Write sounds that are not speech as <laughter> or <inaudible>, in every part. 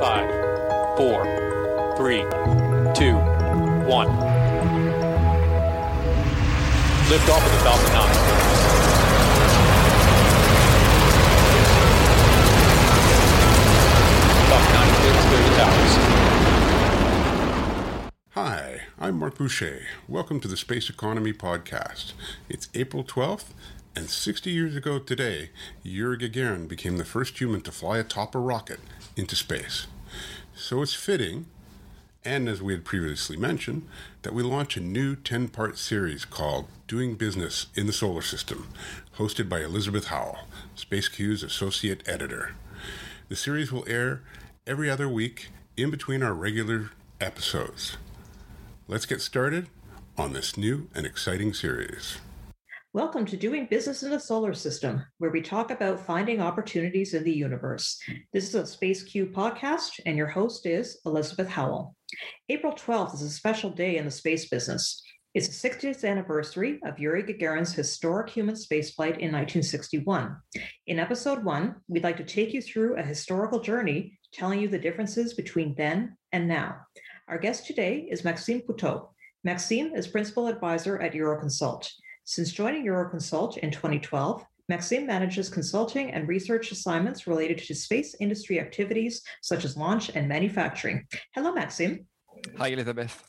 Five, four, three, two, one. Lift off of the Falcon 9. Falcon 9 clears clear the towers. Hi, I'm Marc Boucher. Welcome to the Space Economy Podcast. It's April 12th, and 60 years ago today, Yuri Gagarin became the first human to fly atop a rocket into space. So it's fitting, and as we had previously mentioned, that we launch a new 10 part series called Doing Business in the Solar System, hosted by Elizabeth Howell, SpaceQ's associate editor. The series will air every other week in between our regular episodes. Let's get started on this new and exciting series. Welcome to Doing Business in the Solar System, where we talk about finding opportunities in the universe. This is a SpaceQ podcast, and your host is Elizabeth Howell. April 12th is a special day in the space business. It's the 60th anniversary of Yuri Gagarin's historic human spaceflight in 1961. In episode one, we'd like to take you through a historical journey telling you the differences between then and now. Our guest today is Maxime Puteaux. Maxime is principal advisor at Euroconsult. Since joining Euroconsult in 2012, Maxime manages consulting and research assignments related to space industry activities such as launch and manufacturing. Hello, Maxime. Hi, Elizabeth.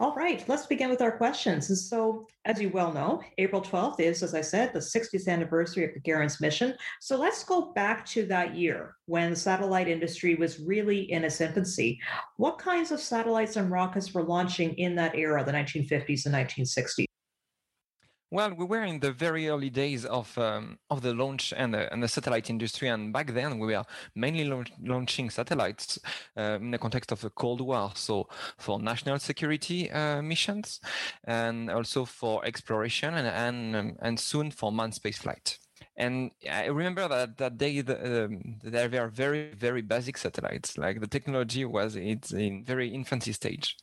All right, let's begin with our questions. And so, as you well know, April 12th is, as I said, the 60th anniversary of the Gagarin's mission. So let's go back to that year when the satellite industry was really in its infancy. What kinds of satellites and rockets were launching in that era, the 1950s and 1960s? Well, we were in the very early days of um, of the launch and the, and the satellite industry, and back then we were mainly launch, launching satellites uh, in the context of the Cold War, so for national security uh, missions, and also for exploration, and and, um, and soon for manned spaceflight. And I remember that that day the, um, there were very very basic satellites, like the technology was it's in very infancy stage.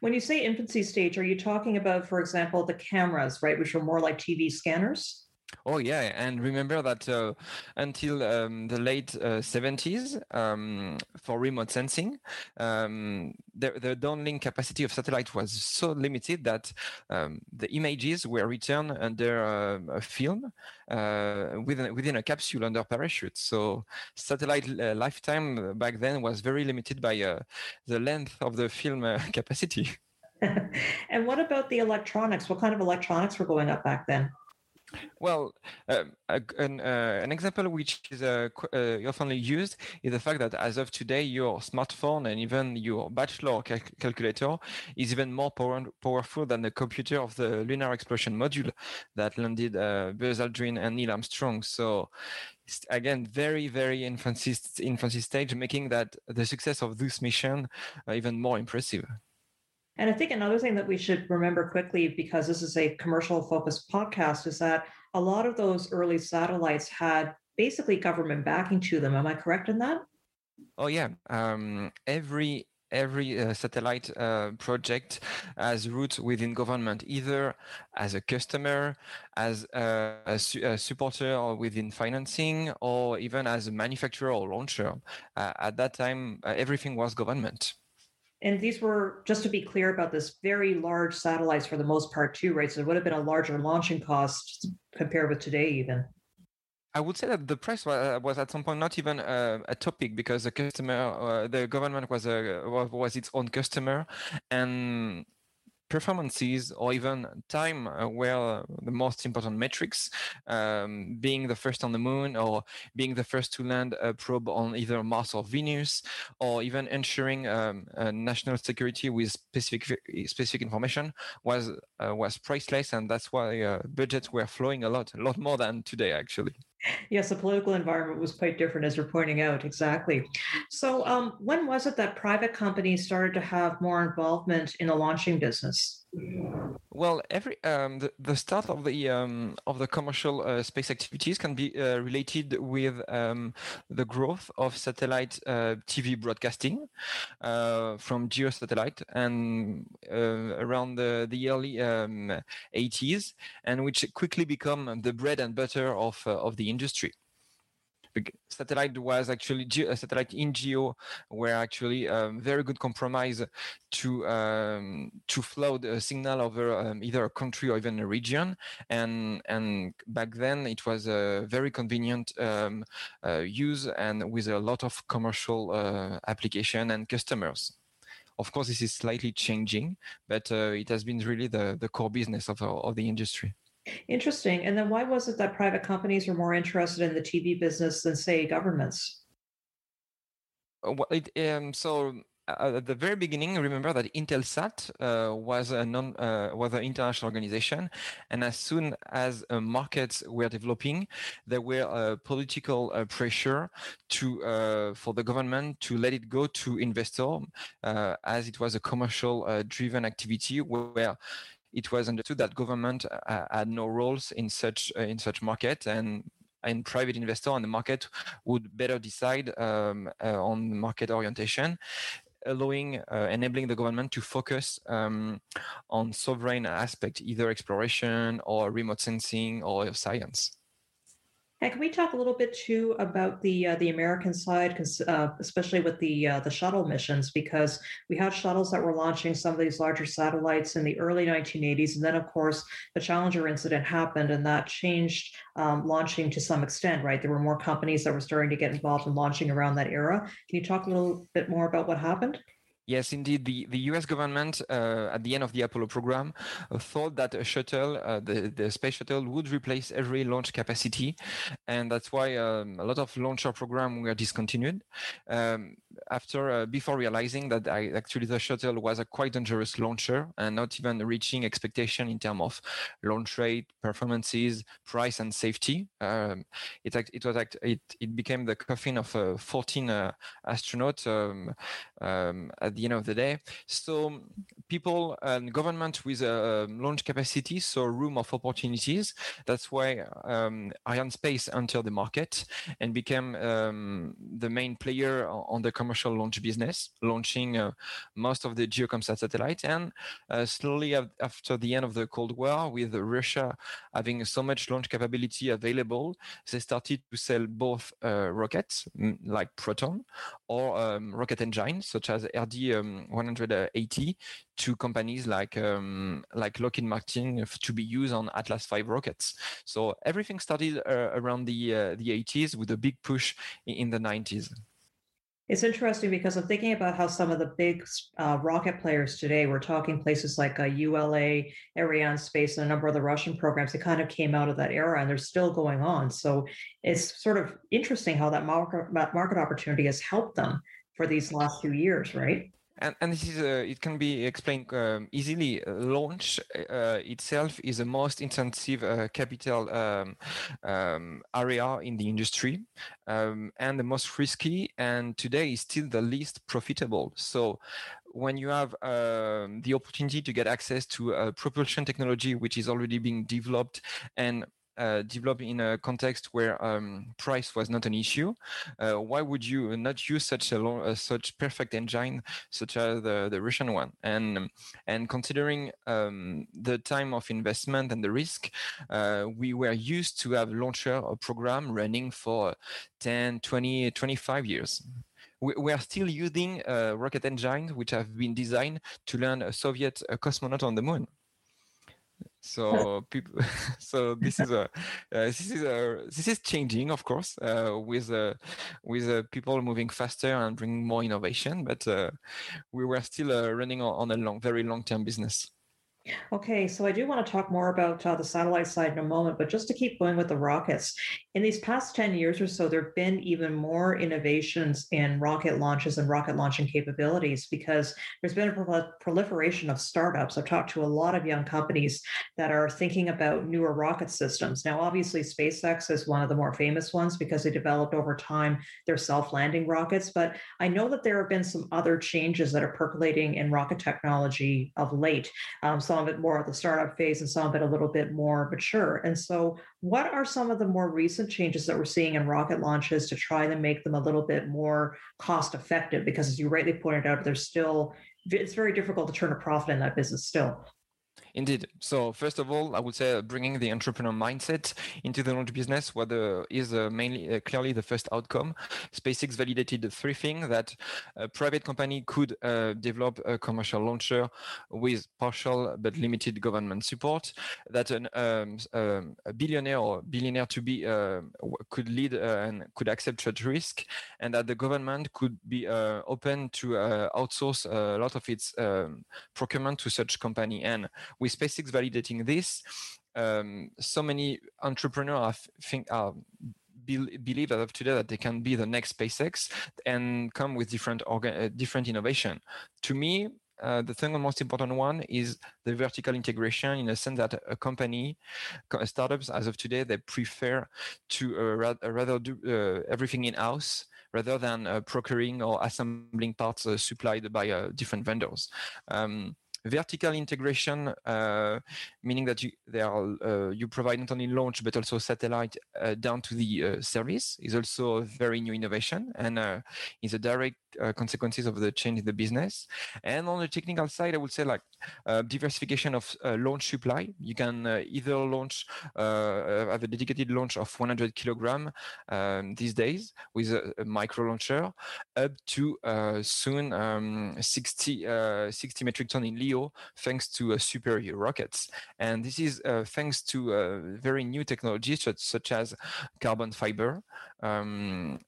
When you say infancy stage, are you talking about, for example, the cameras, right, which are more like TV scanners? Oh yeah, and remember that uh, until um, the late uh, 70s, um, for remote sensing, um, the, the downlink capacity of satellite was so limited that um, the images were returned under uh, a film uh, within within a capsule under parachute. So satellite uh, lifetime back then was very limited by the length of the film <laughs> capacity. <laughs> and what about the electronics? What kind of electronics were going up back then? Well, uh, an, uh, an, example which is uh, often used is the fact that as of today, your smartphone and even your bachelor cal- calculator is even more power- powerful than the computer of the Lunar Exploration Module that landed uh, Buzz Aldrin and Neil Armstrong. So, again, very, very infancy, infancy stage, making that the success of this mission uh, even more impressive. And I think another thing that we should remember quickly, because this is a commercial focused podcast, is that a lot of those early satellites had basically government backing to them. Am I correct in that? Oh yeah, um, every every uh, satellite uh, project has roots within government, either as a customer, as a, a, su- a supporter or within financing, or even as a manufacturer or launcher. Uh, at that time, everything was government. And these were, just to be clear about this, very large satellites for the most part, too, right? So it would have been a larger launching cost compared with today, even. I would say that the price was, uh, was at some point not even a, a topic because the customer, uh, the government was uh, a was its own customer, and performances or even time uh, were the most important metrics, um, being the first on the moon or being the first to land a probe on either Mars or Venus, or even ensuring um, national security with specific specific information was uh, was priceless, and that's why uh, budgets were flowing a lot, a lot more than today actually. Yes, the political environment was quite different, as you're pointing out. Exactly. So, um, when was it that private companies started to have more involvement in the launching business? Well, every um, the, the start of the um, of the commercial uh, space activities can be uh, related with um, the growth of satellite uh, TV broadcasting uh, from geosatellite and uh, around the the early 80s, and which quickly become the bread and butter of uh, of the industry. Satellite was actually a satellite in geo were actually um, very good compromise to um, to flow the signal over um, either a country or even a region. And and back then it was a very convenient um, uh, use and with a lot of commercial uh, application and customers. Of course this is slightly changing but uh, it has been really the the core business of, of the industry Interesting. And then why was it that private companies were more interested in the TV business than, say, governments? Uh, well, it, um, so uh, at the very beginning, remember that Intelsat uh, was a non uh, was an international organization, and as soon as uh, markets were developing, there were uh, political uh, pressure to for the government to let it go to investor, as it was a commercial driven activity where it was understood that government uh, had no roles in such uh, in such market and and private investor on the market would better decide um, uh, on market orientation allowing uh, enabling the government to focus um, on sovereign aspect either exploration or remote sensing or science and can we talk a little bit too about the uh, the American side, uh, especially with the uh, the shuttle missions, because we had shuttles that were launching some of these larger satellites in the early 1980s, and then of course the Challenger incident happened, and that changed um, launching to some extent. Right, there were more companies that were starting to get involved in launching around that era. Can you talk a little bit more about what happened? Yes, indeed. The, the US government, uh, at the end of the Apollo program, uh, thought that a shuttle, uh, the, the space shuttle, would replace every launch capacity. And that's why um, a lot of launcher programs were discontinued. Um, after, uh, before realizing that I, actually the shuttle was a quite dangerous launcher and not even reaching expectation in terms of launch rate, performances, price, and safety. Um, it, it was it, it became the coffin of uh, 14 uh, astronauts um, um, at the end of the day. So people and government with a um, launch capacity so room of opportunities. That's why um, Arianespace entered the market and became um, the main player on the commercial launch business, launching uh, most of the GeoComSat satellites. And uh, slowly after the end of the Cold War, with Russia having so much launch capability available, they started to sell both uh, rockets like Proton or um, rocket engines such as RD um, 180 to companies like um, like Lockheed Martin to be used on Atlas V rockets. So everything started uh, around the uh, the 80s with a big push in the 90s. It's interesting because I'm thinking about how some of the big uh, rocket players today, we're talking places like uh, ULA, Arianespace, and a number of the Russian programs that kind of came out of that era and they're still going on. So it's sort of interesting how that market, market opportunity has helped them for these last few years, right? And, and this is uh, it can be explained um, easily. Uh, launch uh, itself is the most intensive uh, capital um, um, area in the industry um, and the most risky, and today is still the least profitable. So when you have um, the opportunity to get access to a propulsion technology which is already being developed and uh, developed in a context where um, price was not an issue, uh, why would you not use such a long, uh, such perfect engine such as the, the Russian one? And and considering um, the time of investment and the risk, uh, we were used to have launcher a program running for 10, 20, 25 years we, are still using uh, rocket engines which have been designed to land a Soviet uh, cosmonaut on the moon so people <laughs> so this is a uh, this is a this is changing of course uh, with uh, with uh, people moving faster and bringing more innovation but uh, we were still uh, running on, on, a long very long term business Okay, so I do want to talk more about uh, the satellite side in a moment, but just to keep going with the rockets, in these past 10 years or so, there have been even more innovations in rocket launches and rocket launching capabilities because there's been a proliferation of startups. I've talked to a lot of young companies that are thinking about newer rocket systems. Now, obviously, SpaceX is one of the more famous ones because they developed over time their self landing rockets, but I know that there have been some other changes that are percolating in rocket technology of late. Um, so some of it more at the startup phase and some of it a little bit more mature. And so, what are some of the more recent changes that we're seeing in rocket launches to try to make them a little bit more cost effective? Because as you rightly pointed out, there's still it's very difficult to turn a profit in that business still. Indeed. So first of all, I would say bringing the entrepreneur mindset into the launch business whether is uh, mainly uh, clearly the first outcome. SpaceX validated three things that a private company could uh, develop a commercial launcher with partial but limited government support. That an, um, um, a billionaire or billionaire to be could lead and could accept such risk, and that the government could be open to outsource a lot of its um, procurement to such company. And with SpaceX validating this, um, so many entrepreneurs think are be, believe as of today that they can be the next SpaceX and come with different uh, different innovation. To me, uh, the thing, most important one is the vertical integration in a sense that a company, startups as of today, they prefer to uh, rather do uh, everything in house rather than uh, procuring or assembling parts uh, supplied by uh, different vendors. Um, vertical integration, uh, meaning that you are, uh, you provide not only launch but also satellite uh, down to the service, is also a very new innovation and is a direct consequences of the change in the business. And on the technical side, I would say like diversification of launch supply. You can either launch have a dedicated launch of 100 kilogram um, these days with a, a, micro launcher, up to soon um, 60 60 metric ton in LEO, thanks to uh, super rockets. And this is uh, thanks to uh, very new technologies such, such as carbon fiber, um,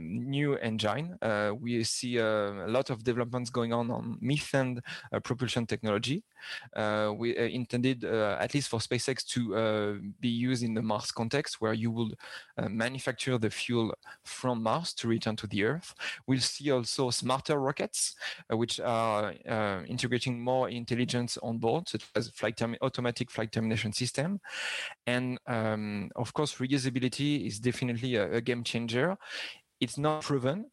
new engine. we see uh, a lot of developments going on on methane uh, propulsion technology. Uh, we intended, at least for SpaceX, to be used in the Mars context, where you would manufacture the fuel from Mars to return to the Earth. We'll see also smarter rockets, which are integrating more intelligence on board, such as flight term- automatic flight termination system. And um, of course, reusability is definitely a, a game changer. It's not proven,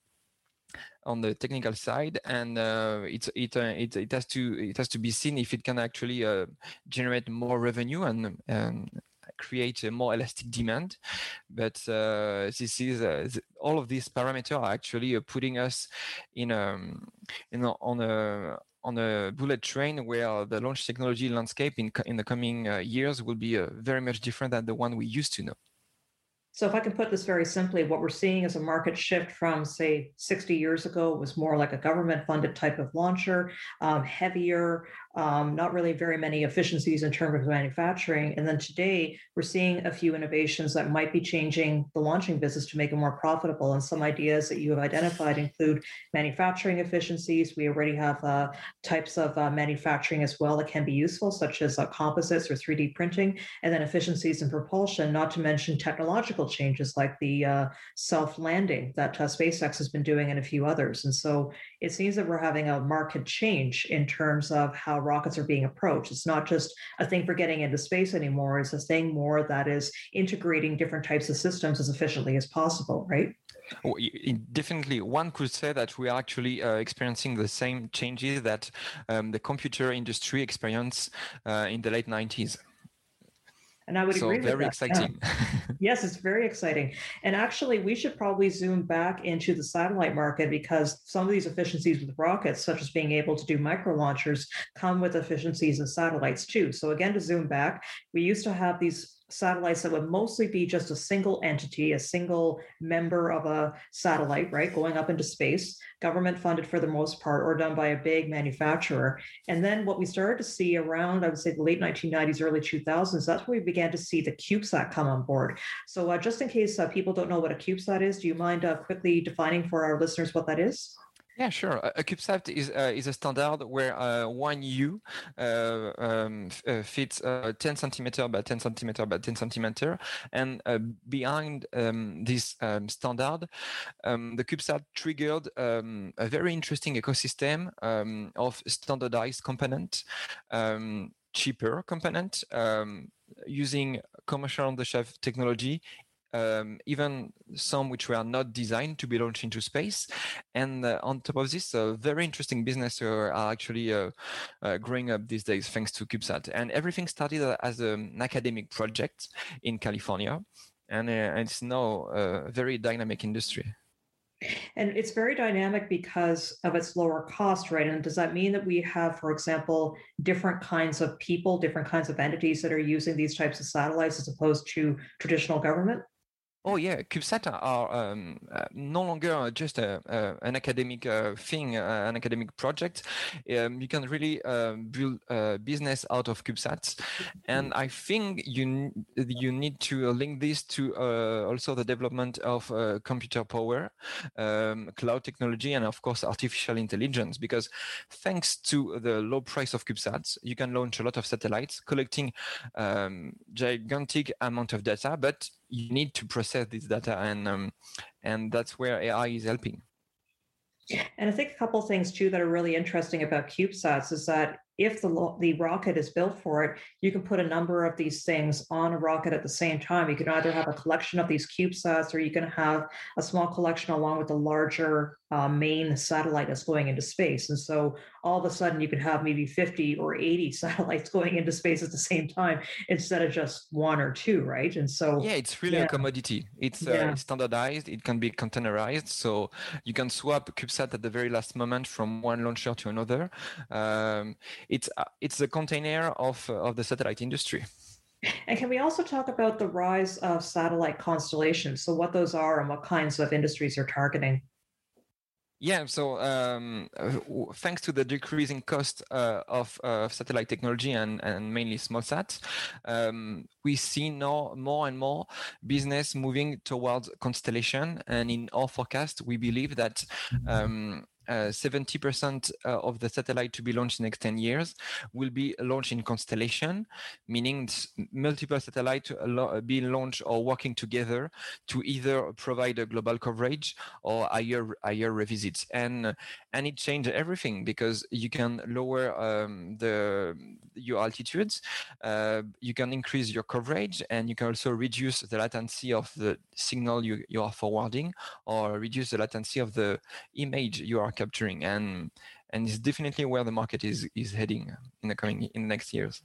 on the technical side, and uh, it it, uh, it it has to it has to be seen if it can actually uh, generate more revenue and. and create a more elastic demand but uh, this is uh, all of these parameters are actually uh, putting us in a, in a, on a on a bullet train where the launch technology landscape in, in the coming years will be very much different than the one we used to know. So, if I can put this very simply, what we're seeing is a market shift from, say, 60 years ago, was more like a government funded type of launcher, um, heavier, um, not really very many efficiencies in terms of manufacturing. And then today, we're seeing a few innovations that might be changing the launching business to make it more profitable. And some ideas that you have identified include manufacturing efficiencies. We already have uh, types of uh, manufacturing as well that can be useful, such as uh, composites or 3D printing, and then efficiencies in propulsion, not to mention technological changes like the uh, self landing that uh, SpaceX has been doing and a few others. And so it seems that we're having a market change in terms of how rockets are being approached. It's not just a thing for getting into space anymore, it's a thing more that is integrating different types of systems as efficiently as possible, right? Definitely, one could say that we are actually uh, experiencing the same changes that um, the computer industry experienced uh, in the late 90s. And I would so agree with very that. exciting. Yeah. <laughs> yes, it's very exciting. And actually, we should probably zoom back into the satellite market because some of these efficiencies with rockets, such as being able to do micro launchers, come with efficiencies in satellites too. So again, to zoom back, we used to have these satellites that would mostly be just a single entity, a single member of a satellite, right, going up into space, government funded for the most part, or done by a big manufacturer. And then what we started to see around, I would say, the late 1990s, early 2000s, that's when we began to see the CubeSat come on board. So, uh, just in case uh, people don't know what a CubeSat is, do you mind uh, quickly defining for our listeners what that is? Yeah, sure. A, CubeSat is uh, is a standard where uh, one U uh, um, uh, fits uh, 10 centimeter by 10 centimeter by 10 centimeter, and uh, behind um, this um, standard, um, the CubeSat triggered um, a very interesting ecosystem um, of standardized component, cheaper component using commercial on-the-shelf technology um, even some which were not designed to be launched into space. And uh, on top of this, a very interesting business are actually uh, uh, growing up these days thanks to CubeSat. And everything started as an academic project in California, and uh, it's now a very dynamic industry. And it's very dynamic because of its lower cost, right? And does that mean that we have, for example, different kinds of people, different kinds of entities that are using these types of satellites as opposed to traditional government? Oh yeah, CubeSat are um, uh, no longer just a, uh, an academic uh, thing, uh, an academic project. Um, you can really um, build a business out of CubeSats, and I think you you need to link this to uh, also the development of uh, computer power, um, cloud technology, and of course artificial intelligence. Because thanks to the low price of CubeSats, you can launch a lot of satellites, collecting um, gigantic amount of data, but you need to process this data and um, and that's where ai is helping. And i think a couple things too that are really interesting about cubesats is that if the, the rocket is built for it, you can put a number of these things on a rocket at the same time. You can either have a collection of these CubeSats or you can have a small collection along with the larger uh, main satellite that's going into space. And so all of a sudden you could have maybe 50 or 80 <laughs> satellites going into space at the same time instead of just one or two, right? And so yeah, it's really yeah. a commodity. It's uh, yeah. standardized. It can be containerized, so you can swap CubeSat at the very last moment from one launcher to another. Um, it's uh, it's the container of uh, of the satellite industry. And can we also talk about the rise of satellite constellations? So, what those are and what kinds of industries are targeting? Yeah, so um, uh, thanks to the decreasing cost uh, of uh, satellite technology and, and mainly small sats, um, we see now more and more business moving towards constellation. And in our forecast, we believe that um, 70% uh, uh, of the satellite to be launched in the next 10 years will be launched in constellation, meaning multiple satellites uh, being launched or working together to either provide a global coverage or higher higher revisits. And and it changed everything because you can lower um, the your altitudes, uh, you can increase your coverage, and you can also reduce the latency of the signal you, you are forwarding or reduce the latency of the image you are capturing and and it's definitely where the market is is heading in the coming in the next years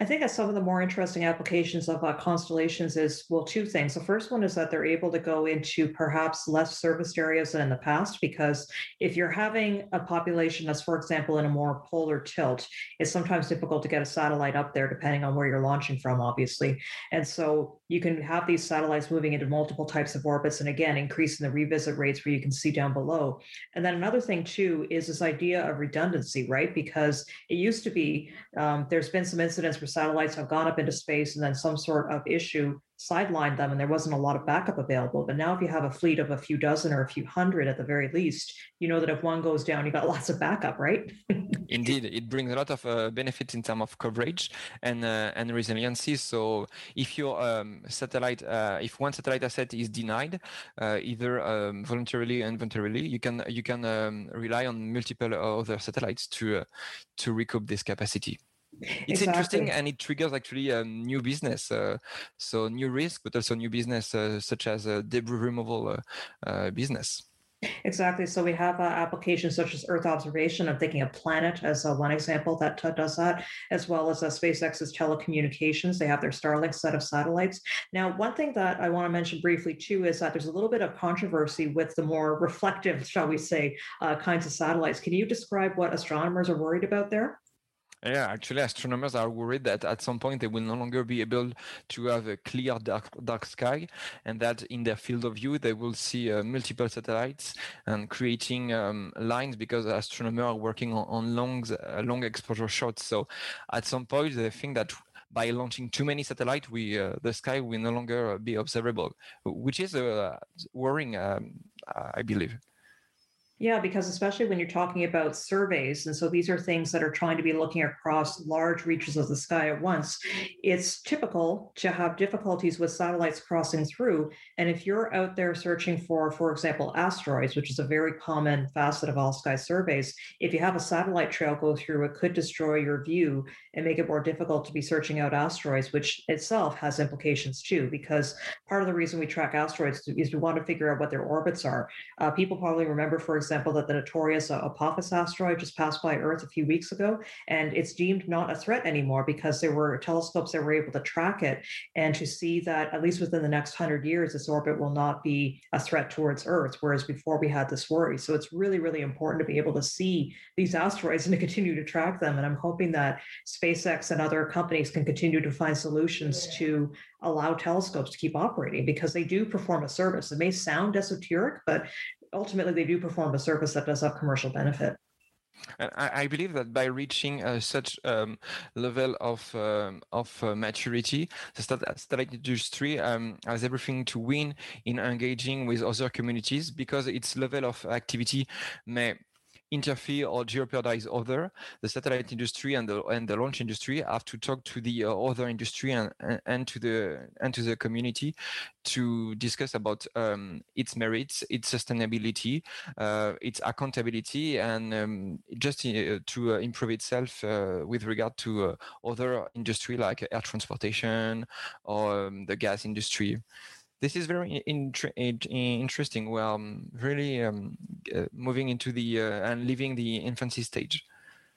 I think that some of the more interesting applications of uh, constellations is well, two things. The first one is that they're able to go into perhaps less serviced areas than in the past, because if you're having a population that's, for example, in a more polar tilt, it's sometimes difficult to get a satellite up there, depending on where you're launching from, obviously. And so you can have these satellites moving into multiple types of orbits, and again, increasing the revisit rates where you can see down below. And then another thing too is this idea of redundancy, right? Because it used to be um, there's been some incidents where satellites have gone up into space and then some sort of issue sidelined them and there wasn't a lot of backup available. But now, if you have a fleet of a few dozen or a few hundred at the very least, you know that if one goes down, you got <laughs> lots of backup, right? Indeed, it brings a lot of uh, benefits in terms of coverage and uh, and resiliency. So if your um, satellite, uh, if one satellite asset is denied, uh, either um, voluntarily or involuntarily, you can you can um, rely on multiple other satellites to uh, to recoup this capacity it's exactly. interesting and it triggers actually a new business uh, so new risk but also new business uh, such as a debris removal uh, uh business. Exactly so we have uh, applications such as earth observation i'm thinking of planet as uh, one example that does that as well as spacex's telecommunications they have their starlink set of satellites. Now one thing that i want to mention briefly too is that there's a little bit of controversy with the more reflective shall we say kinds of satellites. Can you describe what astronomers are worried about there yeah, actually, astronomers are worried that at some point they will no longer be able to have a clear dark, dark sky, and that in their field of view they will see uh, multiple satellites and creating um, lines because astronomers are working on, on long, uh, long exposure shots. So at some point they think that by launching too many satellites, we uh, the sky will no longer be observable, which is uh, worrying, um, I believe. Yeah, because especially when you're talking about surveys, and so these are things that are trying to be looking across large reaches of the sky at once, it's typical to have difficulties with satellites crossing through. And if you're out there searching for, for example, asteroids, which is a very common facet of all sky surveys, if you have a satellite trail go through, it could destroy your view and make it more difficult to be searching out asteroids, which itself has implications too, because part of the reason we track asteroids is we want to figure out what their orbits are. Uh, people probably remember, for example, example, that the notorious uh, Apophis asteroid just passed by Earth a few weeks ago, and it's deemed not a threat anymore because there were telescopes that were able to track it and to see that at least within the next hundred years, its orbit will not be a threat towards Earth, whereas before we had this worry. So it's really, really important to be able to see these asteroids and to continue to track them. And I'm hoping that SpaceX and other companies can continue to find solutions to allow telescopes to keep operating because they do perform a service. It may sound esoteric, but ultimately they do perform a service that does have commercial benefit. And I, I believe that by reaching uh, such um, level of um, of uh, maturity, the satellite industry um, has everything to win in engaging with other communities because its level of activity may interfere or jeopardize other. The satellite industry and the and the launch industry have to talk to the uh, other industry and, and to the and to the community to discuss about um, its merits, its sustainability, uh, its accountability, and um, just uh, to uh, improve itself uh, with regard to uh, other industry like air transportation or um, the gas industry this is very interesting. We're um, really um, uh, moving into the uh, and leaving the infancy stage.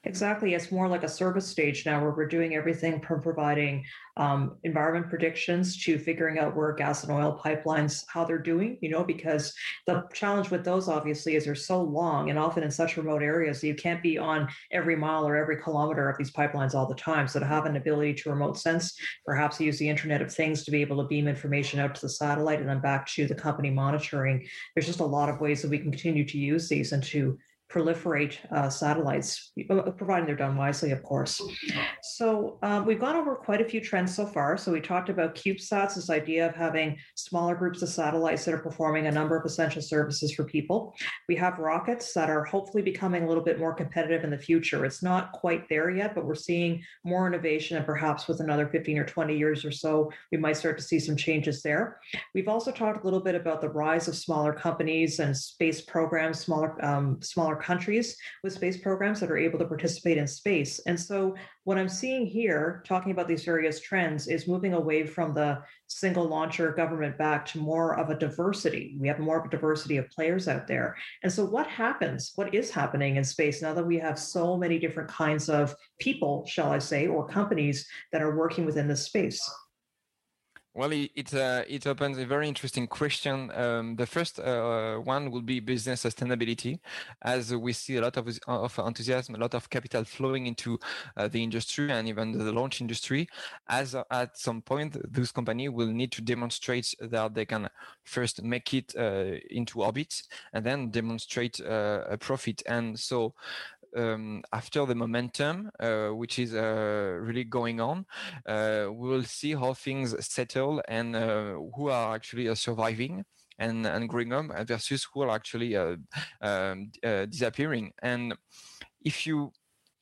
Exactly. It's more like a service stage now where we're doing everything from providing um, environment predictions to figuring out where gas and oil pipelines, how they're doing, you know, because the challenge with those obviously is they're so long and often in such remote areas you can't be on every mile or every kilometer of these pipelines all the time. So to have an ability to remote sense, perhaps use the Internet of Things to be able to beam information out to the satellite and then back to the company monitoring, there's just a lot of ways that we can continue to use these and to proliferate uh, satellites, uh, providing they're done wisely, of course. So um, we've gone over quite a few trends so far. So we talked about CubeSats, this idea of having smaller groups of satellites that are performing a number of essential services for people. We have rockets that are hopefully becoming a little bit more competitive in the future. It's not quite there yet, but we're seeing more innovation and perhaps with another 15 or 20 years or so, we might start to see some changes there. We've also talked a little bit about the rise of smaller companies and space programs, smaller, um, smaller countries with space programs that are able to participate in space. And so, what I'm seeing here, talking about these various trends, is moving away from the single launcher government back to more of a diversity. We have more of a diversity of players out there. And so, what happens? What is happening in space now that we have so many different kinds of people, shall I say, or companies that are working within this space? Well, it it, uh, it opens a very interesting question. Um, the first uh, one will be business sustainability, as we see a lot of, of enthusiasm, a lot of capital flowing into uh, the industry and even the launch industry. As uh, at some point, those company will need to demonstrate that they can first make it uh, into orbit and then demonstrate uh, a profit. And so um, after the momentum, uh, which is uh, really going on, uh, we will see how things settle and who are actually surviving and, and growing up versus who are actually um, disappearing. And if you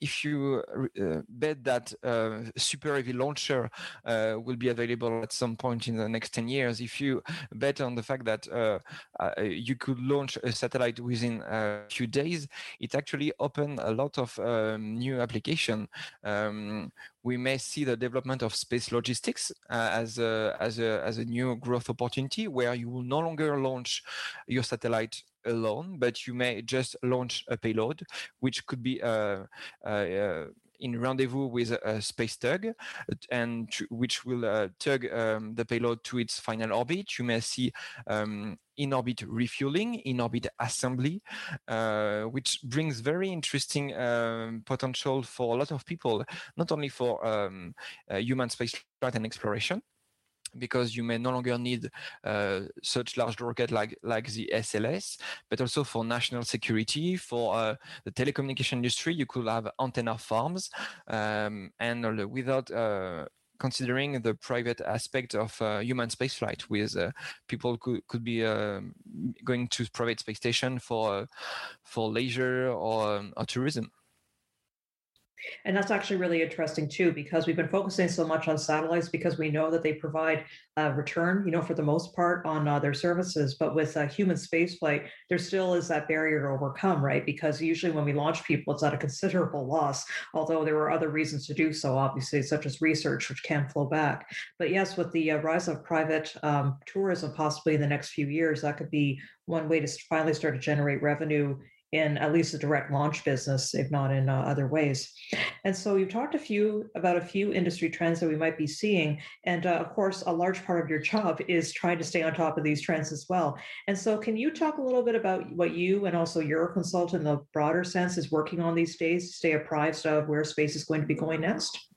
if you uh, bet that uh, super heavy launcher uh, will be available at some point in the next 10 years, if you bet on the fact that uh, uh, you could launch a satellite within a few days, it actually opened a lot of um, new application. Um, we may see the development of space logistics uh, as a, as a as a new growth opportunity where you will no longer launch your satellite alone, but you may just launch a payload, which could be uh, uh, uh in rendezvous with a, space tug, and which will uh, tug um, the payload to its final orbit. You may see um, in orbit refueling, in orbit assembly, uh, which brings very interesting um, potential for a lot of people, not only for um, uh, human space flight and exploration, because you may no longer need uh, such large rocket like like the SLS, but also for national security, for uh, the telecommunication industry, you could have antenna farms, um, and without uh, considering the private aspect of uh, human spaceflight, with uh, people could could be uh, going to private space station for uh, for leisure or, um, or tourism. And that's actually really interesting too, because we've been focusing so much on satellites because we know that they provide return, you know, for the most part on uh, their services. But with uh, human spaceflight, there still is that barrier to overcome, right? Because usually when we launch people, it's at a considerable loss, although there are other reasons to do so, obviously, such as research, which can flow back. But yes, with the uh, rise of private um, tourism, possibly in the next few years, that could be one way to finally start to generate revenue in at least the direct launch business, if not in uh, other ways. And so you've talked a few about a few industry trends that we might be seeing, and uh, of course, a large part of your job is trying to stay on top of these trends as well. And so, can you talk a little bit about what you and also your consultant, in the broader sense, is working on these days to stay apprised of where space is going to be going next?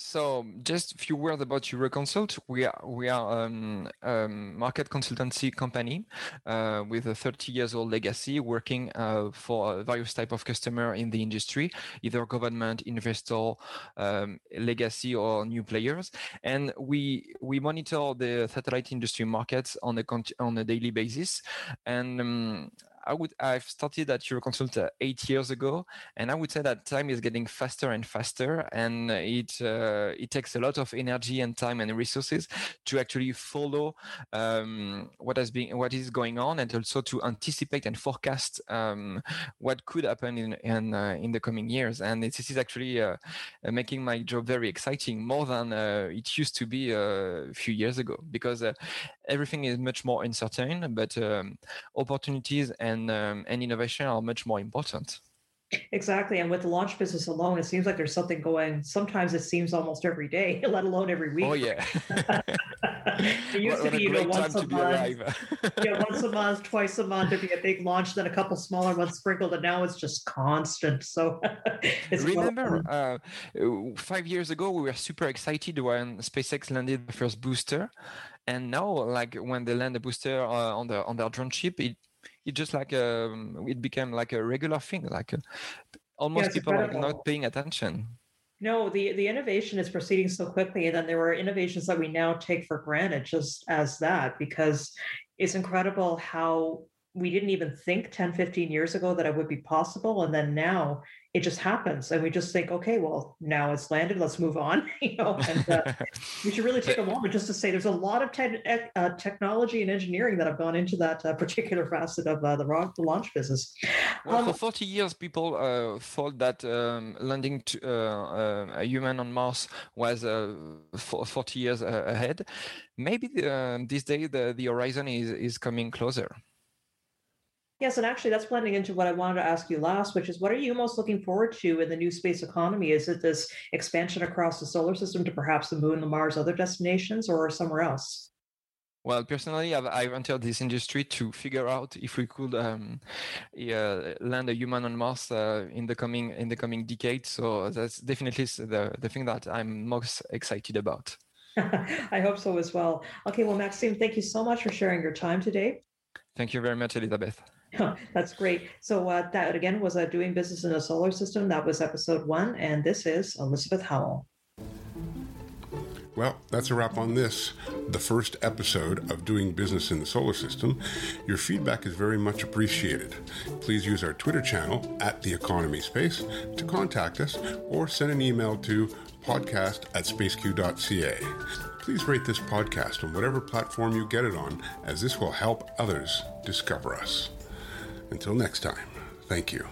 So just a few words about Euroconsult. We are we are um, um, market consultancy company uh, with a 30 years old legacy, working uh, for various type of customer in the industry, either government, investor, um, legacy, or new players. And we we monitor the satellite industry markets on a on a daily basis. And um, I would I've started at Euroconsult uh, eight years ago, and I would say that time is getting faster and faster, and it uh, it takes a lot of energy and time and resources to actually follow um, what has been what is going on, and also to anticipate and forecast um, what could happen in in, uh, in the coming years. And this is actually uh, uh, making my job very exciting, more than uh, it used to be a few years ago, because everything is much more uncertain, but um, opportunities and and um, and innovation are much more important. Exactly. And with the launch business alone, it seems like there's something going. Sometimes it seems almost every day, <laughs> let alone every week. Oh yeah. <laughs> it used what, to be, you know, once a month. <laughs> yeah, once a month, twice a month. If you a big launch, then a couple smaller ones sprinkled, and now it's just constant. So remember, uh, five years ago, we were super excited when SpaceX landed the first booster, and now, like when they land the booster uh, on the on their drone ship, it it just like um, it became like a regular thing like uh, almost yeah, people incredible. are not paying attention no the the innovation is proceeding so quickly and then there are innovations that we now take for granted just as that because it's incredible how we didn't even think 10 15 years ago that it would be possible and then now it just happens and we just think okay well now it's landed let's move on <laughs> you know and uh, <laughs> we should really take a moment just to say there's a lot of te- uh, technology and engineering that have gone into that uh, particular facet of uh, the, rock, the launch business. Well, um, for 40 years people uh, thought that um, landing to, uh, a human on mars was 40 years ahead. Maybe the, this day the, the horizon is, is coming closer Yes, and actually, that's blending into what I wanted to ask you last, which is what are you most looking forward to in the new space economy? Is it this expansion across the solar system to perhaps the moon, the Mars, other destinations, or somewhere else? Well, personally, I've, I've, entered this industry to figure out if we could um, uh, land a human on Mars uh, in the coming in the coming decade. So that's definitely the the thing that I'm most excited about. <laughs> I hope so as well. Okay, well, Maxime, thank you so much for sharing your time today. Thank you very much, Elizabeth. <laughs> That's great. So uh, that again was uh, doing business in a solar system. That was episode one, and this is Elizabeth Howell. Well, that's a wrap on this, the first episode of Doing Business in the Solar System. Your feedback is very much appreciated. Please use our Twitter channel at The Economy Space to contact us or send an email to podcast at spaceq.ca. Please rate this podcast on whatever platform you get it on, as this will help others discover us. Until next time, thank you.